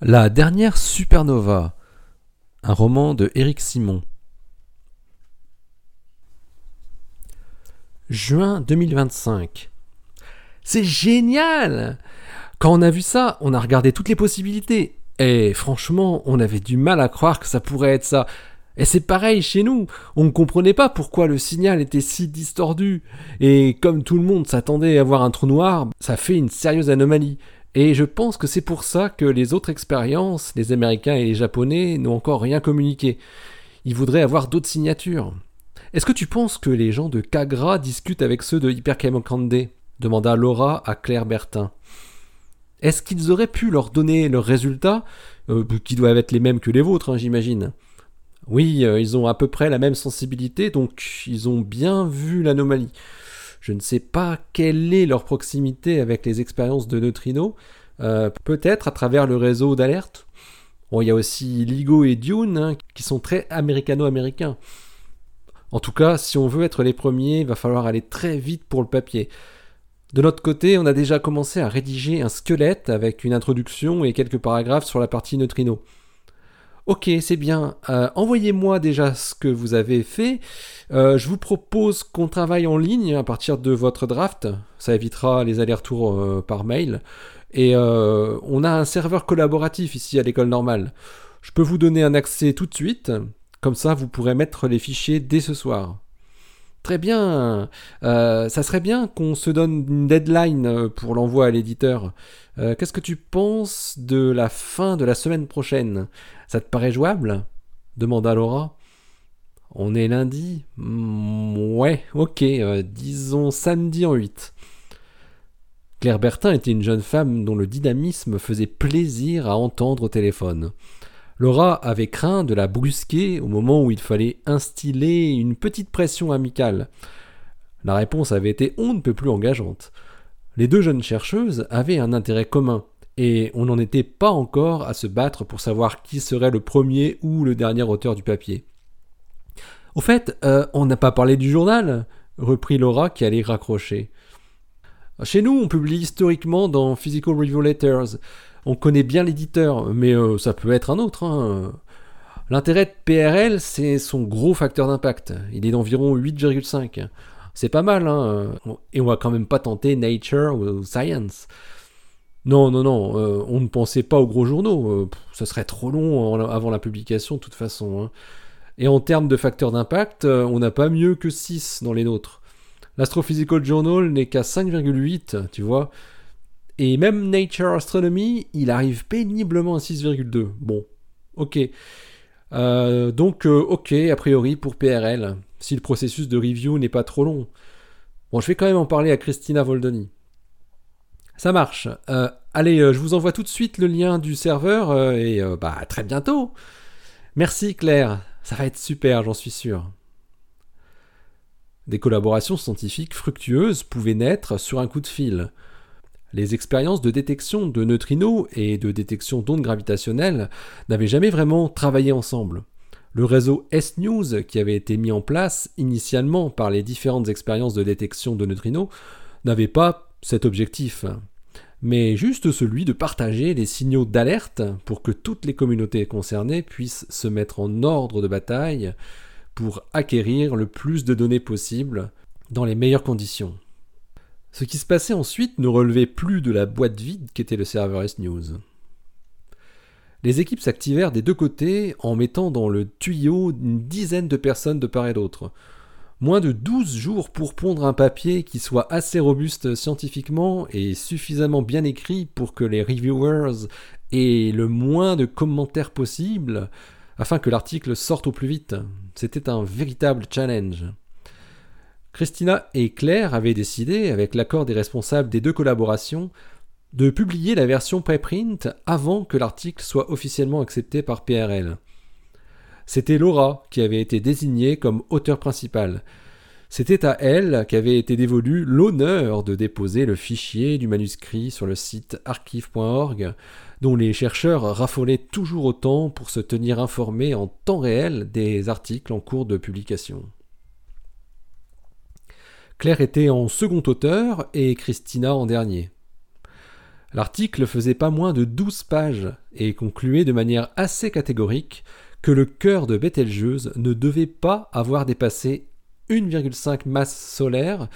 La dernière supernova, un roman de Éric Simon. Juin 2025. C'est génial Quand on a vu ça, on a regardé toutes les possibilités. Et franchement, on avait du mal à croire que ça pourrait être ça. Et c'est pareil chez nous. On ne comprenait pas pourquoi le signal était si distordu. Et comme tout le monde s'attendait à voir un trou noir, ça fait une sérieuse anomalie. Et je pense que c'est pour ça que les autres expériences, les Américains et les Japonais, n'ont encore rien communiqué. Ils voudraient avoir d'autres signatures. Est-ce que tu penses que les gens de Kagra discutent avec ceux de Hypercamonde demanda Laura à Claire Bertin. Est-ce qu'ils auraient pu leur donner leurs résultats, euh, qui doivent être les mêmes que les vôtres, hein, j'imagine? Oui, euh, ils ont à peu près la même sensibilité, donc ils ont bien vu l'anomalie. Je ne sais pas quelle est leur proximité avec les expériences de neutrinos, euh, peut-être à travers le réseau d'alerte. Bon, il y a aussi LIGO et Dune hein, qui sont très américano-américains. En tout cas, si on veut être les premiers, il va falloir aller très vite pour le papier. De notre côté, on a déjà commencé à rédiger un squelette avec une introduction et quelques paragraphes sur la partie neutrino. Ok, c'est bien. Euh, envoyez-moi déjà ce que vous avez fait. Euh, je vous propose qu'on travaille en ligne à partir de votre draft. Ça évitera les allers-retours euh, par mail. Et on a un serveur collaboratif ici à l'école normale. Je peux vous donner un accès tout de suite. Comme ça, vous pourrez mettre les fichiers dès ce soir. Bien. ça serait bien qu'on se donne une deadline pour l'envoi à l'éditeur. Qu'est-ce que tu penses de la fin de la semaine prochaine? Ça te paraît jouable? Demanda Laura. On est lundi mm, Ouais, ok, euh, disons samedi en 8. Claire Bertin était une jeune femme dont le dynamisme faisait plaisir à entendre au téléphone. Laura avait craint de la brusquer au moment où il fallait instiller une petite pression amicale. La réponse avait été on ne peut plus engageante. Les deux jeunes chercheuses avaient un intérêt commun, et on n'en était pas encore à se battre pour savoir qui serait le premier ou le dernier auteur du papier. Au fait, euh, on n'a pas parlé du journal, reprit Laura qui allait raccrocher. Chez nous, on publie historiquement dans Physical Review Letters. On connaît bien l'éditeur, mais euh, ça peut être un autre. Hein. L'intérêt de PRL, c'est son gros facteur d'impact. Il est d'environ 8,5. C'est pas mal, hein. et on va quand même pas tenter Nature ou Science. Non, non, non, euh, on ne pensait pas aux gros journaux. Euh, ce serait trop long avant la publication, de toute façon. Hein. Et en termes de facteurs d'impact, euh, on n'a pas mieux que 6 dans les nôtres. L'Astrophysical Journal n'est qu'à 5,8, tu vois. Et même Nature Astronomy, il arrive péniblement à 6,2. Bon, ok. donc, ok, a priori pour PRL, si le processus de review n'est pas trop long. Bon, je vais quand même en parler à Christina Voldoni. Ça marche. Euh, allez, euh, je vous envoie tout de suite le lien du serveur euh, et bah à très bientôt. Merci Claire, ça va être super, j'en suis sûr. Des collaborations scientifiques fructueuses pouvaient naître sur un coup de fil. Les expériences de détection de neutrinos et de détection d'ondes gravitationnelles n'avaient jamais vraiment travaillé ensemble. Le réseau S-News, qui avait été mis en place initialement par les différentes expériences de détection de neutrinos, n'avait pas cet objectif, mais juste celui de partager les signaux d'alerte pour que toutes les communautés concernées puissent se mettre en ordre de bataille pour acquérir le plus de données possible dans les meilleures conditions. Ce qui se passait ensuite ne relevait plus de la boîte vide qu'était le serveur S-News. Les équipes s'activèrent des deux côtés en mettant dans le tuyau une dizaine de personnes de part et d'autre, Moins de 12 jours pour pondre un papier qui soit assez robuste scientifiquement et suffisamment bien écrit pour que les reviewers aient le moins de commentaires possible afin que l'article sorte au plus vite. C'était un véritable challenge. Christina et Claire avaient décidé, avec l'accord des responsables des deux collaborations, de publier la version preprint avant que l'article soit officiellement accepté par PRL. C'était Laura qui avait été désignée comme auteur principal. C'était à elle qu'avait été dévolu l'honneur de déposer le fichier du manuscrit sur le site archive.org, dont les chercheurs raffolaient toujours autant pour se tenir informés en temps réel des articles en cours de publication. Claire était en second auteur et Christina en dernier. L'article faisait pas moins de 12 pages et concluait de manière assez catégorique que le cœur de Bételgeuse ne devait pas avoir dépassé 1,5 masse solaire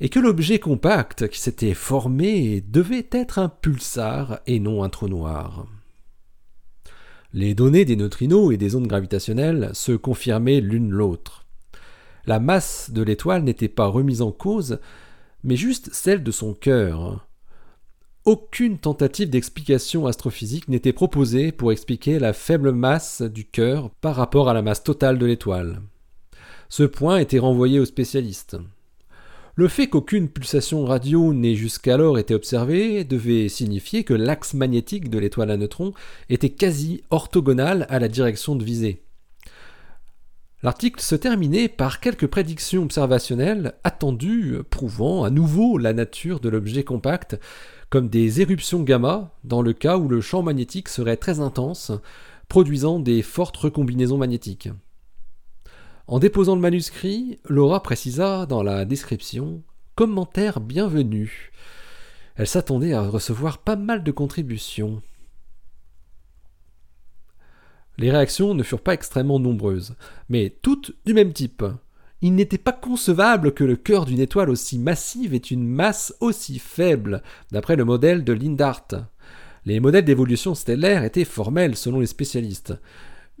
et que l'objet compact qui s'était formé devait être un pulsar et non un trou noir. Les données des neutrinos et des ondes gravitationnelles se confirmaient l'une l'autre. La masse de l'étoile n'était pas remise en cause, mais juste celle de son cœur. Aucune tentative d'explication astrophysique n'était proposée pour expliquer la faible masse du cœur par rapport à la masse totale de l'étoile. Ce point était renvoyé aux spécialistes. Le fait qu'aucune pulsation radio n'ait jusqu'alors été observée devait signifier que l'axe magnétique de l'étoile à neutrons était quasi orthogonal à la direction de visée. L'article se terminait par quelques prédictions observationnelles attendues prouvant à nouveau la nature de l'objet compact, comme des éruptions gamma dans le cas où le champ magnétique serait très intense, produisant des fortes recombinaisons magnétiques. En déposant le manuscrit, Laura précisa dans la description Commentaire bienvenu. Elle s'attendait à recevoir pas mal de contributions. Les réactions ne furent pas extrêmement nombreuses, mais toutes du même type. Il n'était pas concevable que le cœur d'une étoile aussi massive ait une masse aussi faible, d'après le modèle de Lindart. Les modèles d'évolution stellaire étaient formels selon les spécialistes.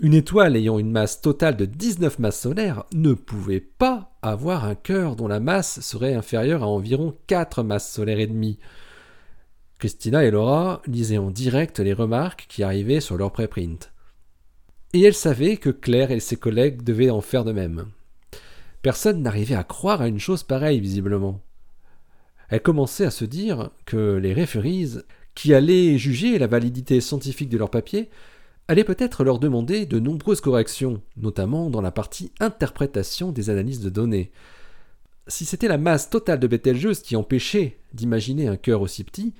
Une étoile ayant une masse totale de 19 masses solaires ne pouvait pas avoir un cœur dont la masse serait inférieure à environ 4 masses solaires et demie. Christina et Laura lisaient en direct les remarques qui arrivaient sur leur préprint. Et elles savaient que Claire et ses collègues devaient en faire de même. Personne n'arrivait à croire à une chose pareille, visiblement. Elles commençaient à se dire que les referees, qui allaient juger la validité scientifique de leur papier, allait peut-être leur demander de nombreuses corrections, notamment dans la partie interprétation des analyses de données. Si c'était la masse totale de Betelgeuse qui empêchait d'imaginer un cœur aussi petit,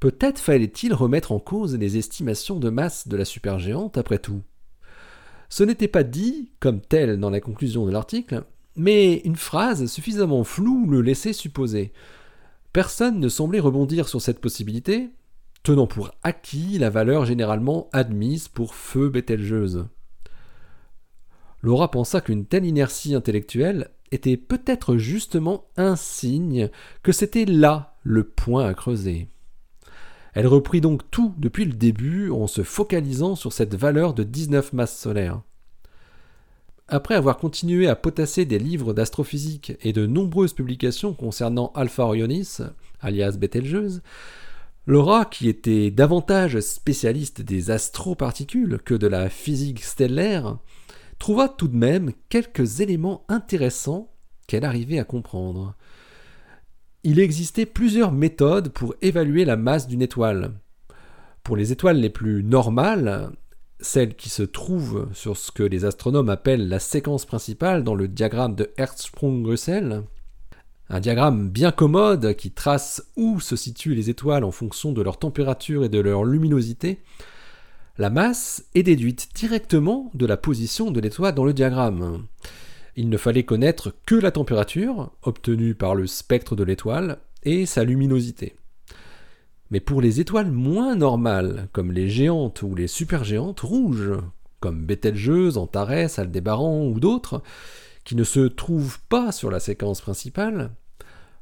peut-être fallait-il remettre en cause les estimations de masse de la supergéante après tout. Ce n'était pas dit comme tel dans la conclusion de l'article, mais une phrase suffisamment floue le laissait supposer. Personne ne semblait rebondir sur cette possibilité, tenant pour acquis la valeur généralement admise pour feu Bételgeuse. Laura pensa qu'une telle inertie intellectuelle était peut-être justement un signe que c'était là le point à creuser. Elle reprit donc tout depuis le début en se focalisant sur cette valeur de 19 masses solaires. Après avoir continué à potasser des livres d'astrophysique et de nombreuses publications concernant Alpha Orionis, alias Bételgeuse, Laura, qui était davantage spécialiste des astroparticules que de la physique stellaire, trouva tout de même quelques éléments intéressants qu'elle arrivait à comprendre. Il existait plusieurs méthodes pour évaluer la masse d'une étoile. Pour les étoiles les plus normales, celles qui se trouvent sur ce que les astronomes appellent la séquence principale dans le diagramme de Hertzsprung-Russell, un diagramme bien commode qui trace où se situent les étoiles en fonction de leur température et de leur luminosité, la masse est déduite directement de la position de l'étoile dans le diagramme. Il ne fallait connaître que la température, obtenue par le spectre de l'étoile, et sa luminosité. Mais pour les étoiles moins normales, comme les géantes ou les supergéantes rouges, comme Bételgeuse, Antares, Aldébaran ou d'autres, qui ne se trouvent pas sur la séquence principale,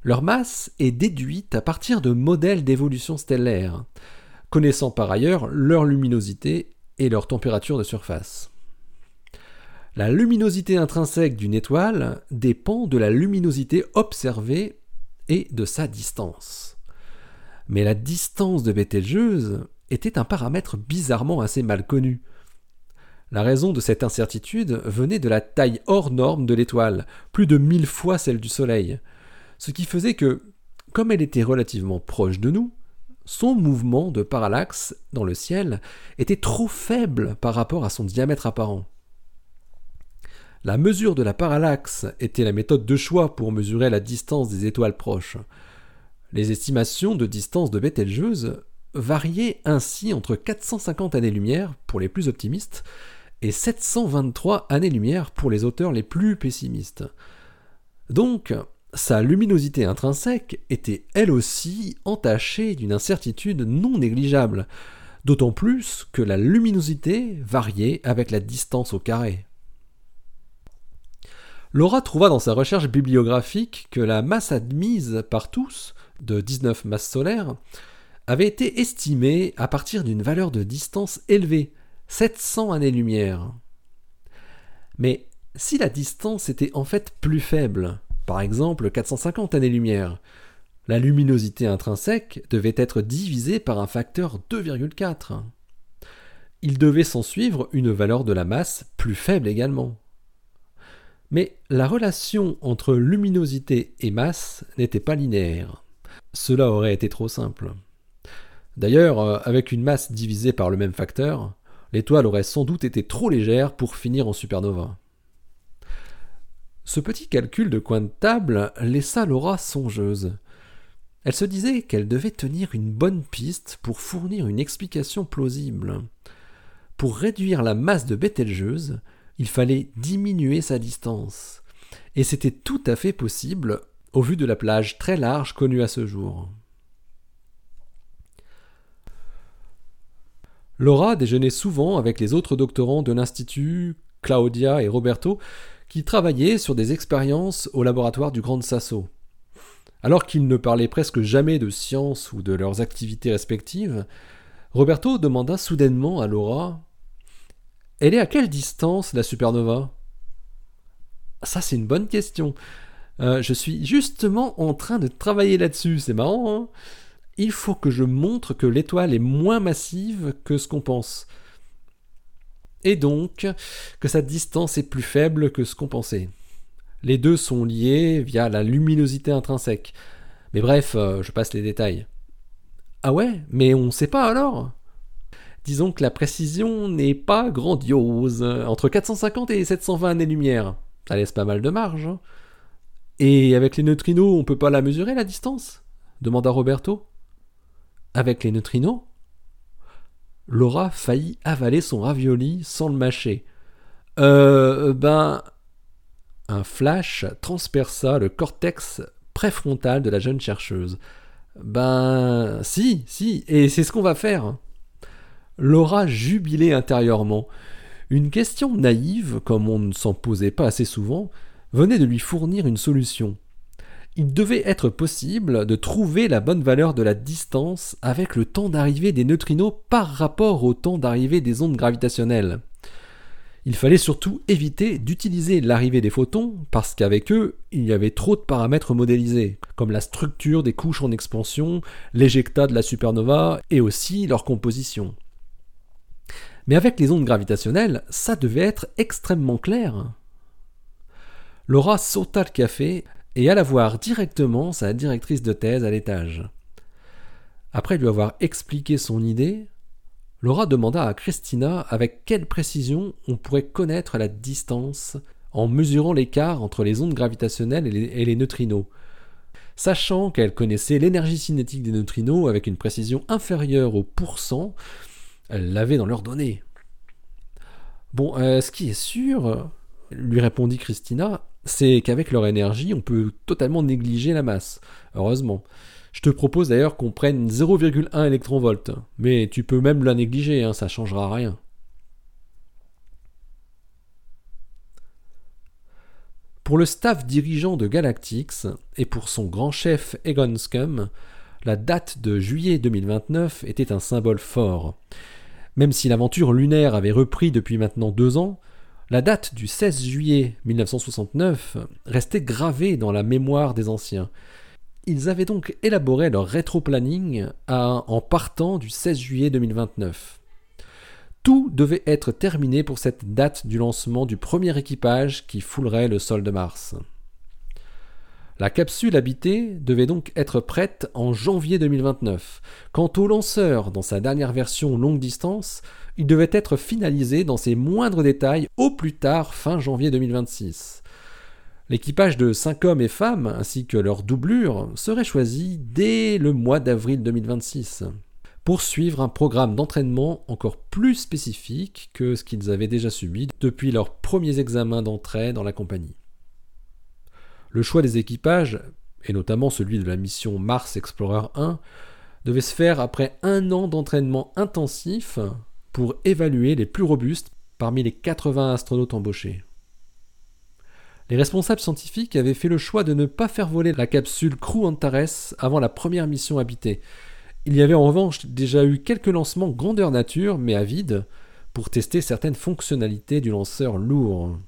leur masse est déduite à partir de modèles d'évolution stellaire, connaissant par ailleurs leur luminosité et leur température de surface. La luminosité intrinsèque d'une étoile dépend de la luminosité observée et de sa distance. Mais la distance de Bételgeuse était un paramètre bizarrement assez mal connu. La raison de cette incertitude venait de la taille hors norme de l'étoile, plus de mille fois celle du Soleil, ce qui faisait que, comme elle était relativement proche de nous, son mouvement de parallaxe dans le ciel était trop faible par rapport à son diamètre apparent. La mesure de la parallaxe était la méthode de choix pour mesurer la distance des étoiles proches. Les estimations de distance de Betelgeuse variaient ainsi entre 450 années-lumière pour les plus optimistes et 723 années-lumière pour les auteurs les plus pessimistes. Donc, sa luminosité intrinsèque était elle aussi entachée d'une incertitude non négligeable, d'autant plus que la luminosité variait avec la distance au carré. Laura trouva dans sa recherche bibliographique que la masse admise par tous, de 19 masses solaires, avait été estimée à partir d'une valeur de distance élevée, 700 années-lumière. Mais si la distance était en fait plus faible, par exemple 450 années-lumière, la luminosité intrinsèque devait être divisée par un facteur 2,4. Il devait s'en suivre une valeur de la masse plus faible également. Mais la relation entre luminosité et masse n'était pas linéaire. Cela aurait été trop simple. D'ailleurs, euh, avec une masse divisée par le même facteur, l'étoile aurait sans doute été trop légère pour finir en supernova. Ce petit calcul de coin de table laissa Laura songeuse. Elle se disait qu'elle devait tenir une bonne piste pour fournir une explication plausible. Pour réduire la masse de Bételgeuse, il fallait diminuer sa distance. Et c'était tout à fait possible au vu de la plage très large connue à ce jour. Laura déjeunait souvent avec les autres doctorants de l'Institut, Claudia et Roberto, qui travaillaient sur des expériences au laboratoire du Grand Sasso. Alors qu'ils ne parlaient presque jamais de science ou de leurs activités respectives, Roberto demanda soudainement à Laura Elle est à quelle distance la supernova? Ça, c'est une bonne question. Euh, je suis justement en train de travailler là-dessus, c'est marrant. Hein Il faut que je montre que l'étoile est moins massive que ce qu'on pense. Et donc que sa distance est plus faible que ce qu'on pensait. Les deux sont liés via la luminosité intrinsèque. Mais bref, euh, je passe les détails. Ah ouais, mais on ne sait pas alors? Disons que la précision n'est pas grandiose. Entre 450 et 720 années-lumière. Ça laisse pas mal de marge. Hein. Et avec les neutrinos, on peut pas la mesurer la distance? Demanda Roberto. Avec les neutrinos Laura faillit avaler son ravioli sans le mâcher. Euh, ben, un flash transperça le cortex préfrontal de la jeune chercheuse. Ben si, si, et c'est ce qu'on va faire. Laura jubilait intérieurement. Une question naïve, comme on ne s'en posait pas assez souvent, venait de lui fournir une solution. Il devait être possible de trouver la bonne valeur de la distance avec le temps d'arrivée des neutrinos par rapport au temps d'arrivée des ondes gravitationnelles. Il fallait surtout éviter d'utiliser l'arrivée des photons parce qu'avec eux, il y avait trop de paramètres modélisés, comme la structure des couches en expansion, l'éjecta de la supernova et aussi leur composition. Mais avec les ondes gravitationnelles, ça devait être extrêmement clair. Laura sauta le café et alla voir directement sa directrice de thèse à l'étage. Après lui avoir expliqué son idée, Laura demanda à Christina avec quelle précision on pourrait connaître la distance en mesurant l'écart entre les ondes gravitationnelles et les, neutrinos. Sachant qu'elle connaissait l'énergie cinétique des neutrinos avec une précision inférieure au pourcent, l'avait dans leurs données. Bon, euh, ce qui est sûr, lui répondit Christina, c'est qu'avec leur énergie, on peut totalement négliger la masse. Heureusement. Je te propose d'ailleurs qu'on prenne 0,1 électronvolt, mais tu peux même la négliger, hein, ça changera rien. Pour le staff dirigeant de Galactix et pour son grand chef Egon Scum, la date de juillet 2029 était un symbole fort. Même si l'aventure lunaire avait repris depuis maintenant deux ans, la date du 16 juillet 1969 restait gravée dans la mémoire des anciens, ils avaient donc élaboré leur rétro-planning en partant du 16 juillet 2029. Tout devait être terminé pour cette date du lancement du premier équipage qui foulerait le sol de Mars. La capsule habitée devait donc être prête en janvier 2029. Quant au lanceur, dans sa dernière version longue distance, il devait être finalisé dans ses moindres détails au plus tard fin janvier 2026. L'équipage de 5 hommes et femmes, ainsi que leur doublure, serait choisi dès le mois d'avril 2026 pour suivre un programme d'entraînement encore plus spécifique que ce qu'ils avaient déjà subi depuis leurs premiers examens d'entrée dans la compagnie. Le choix des équipages, et notamment celui de la mission Mars Explorer 1, devait se faire après un an d'entraînement intensif pour évaluer les plus robustes parmi les 80 astronautes embauchés. Les responsables scientifiques avaient fait le choix de ne pas faire voler la capsule Crew Antares avant la première mission habitée. Il y avait en revanche déjà eu quelques lancements grandeur nature, mais à vide, pour tester certaines fonctionnalités du lanceur lourd.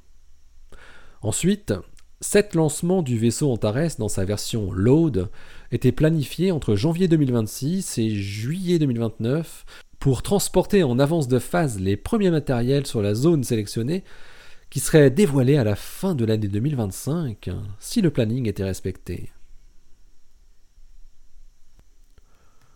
Ensuite, sept lancements du vaisseau Antares dans sa version Load étaient planifiés entre janvier 2026 et juillet 2029 pour transporter en avance de phase les premiers matériels sur la zone sélectionnée qui serait dévoilé à la fin de l'année 2025 si le planning était respecté.